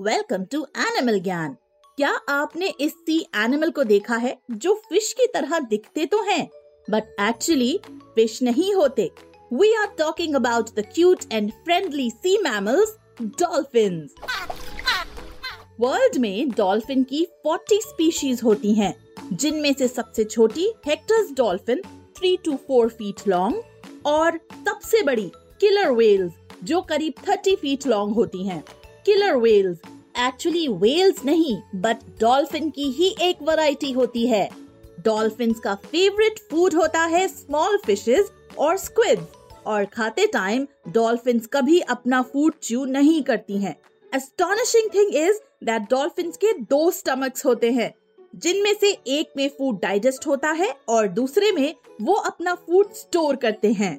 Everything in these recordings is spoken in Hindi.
Welcome to animal ज्ञान क्या आपने इस सी एनिमल को देखा है जो फ़िश की तरह दिखते तो हैं? बट एक्चुअली फ़िश नहीं होते. We are talking about the cute and friendly sea mammals dolphin world में डॉल्फिन की 40 स्पीशीज होती हैं, जिनमें से सबसे छोटी Hector's dolphin 3 to 4 feet long और सबसे बड़ी किलर वेल्स जो करीब 30 फीट लॉन्ग होती हैं। किलर वेल्स एक्चुअली वेल्स नहीं बट डॉल्फिन की ही एक वैरायटी होती है. डॉल्फिन का फेवरेट फ़ूड होता है स्मॉल फिशेस और स्क्विड और खाते टाइम डॉल्फिन कभी अपना फ़ूड च्यू नहीं करती हैं। Astonishing thing is that dolphin के दो स्टमक्स होते हैं. जिनमें से एक में फ़ूड डाइजेस्ट होता है और दूसरे में वो अपना फ़ूड स्टोर करते हैं.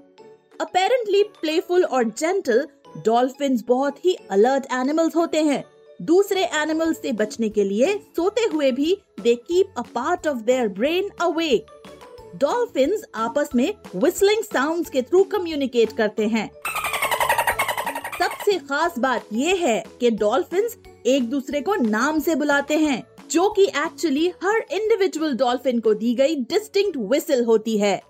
अपेरेंटली प्लेफुल और जेंटल डॉल्फिन बहुत ही अलर्ट एनिमल्स होते हैं। दूसरे एनिमल्स से बचने के लिए सोते हुए भी they keep a part of their brain awake dolphin आपस में विस्लिंग साउंड्स के थ्रू कम्युनिकेट करते हैं। सबसे खास बात ये है कि डॉल्फिन एक दूसरे को नाम से बुलाते हैं, जो कि एक्चुअली हर इंडिविजुअल डॉल्फिन को दी गई डिस्टिंक्ट विसल होती है।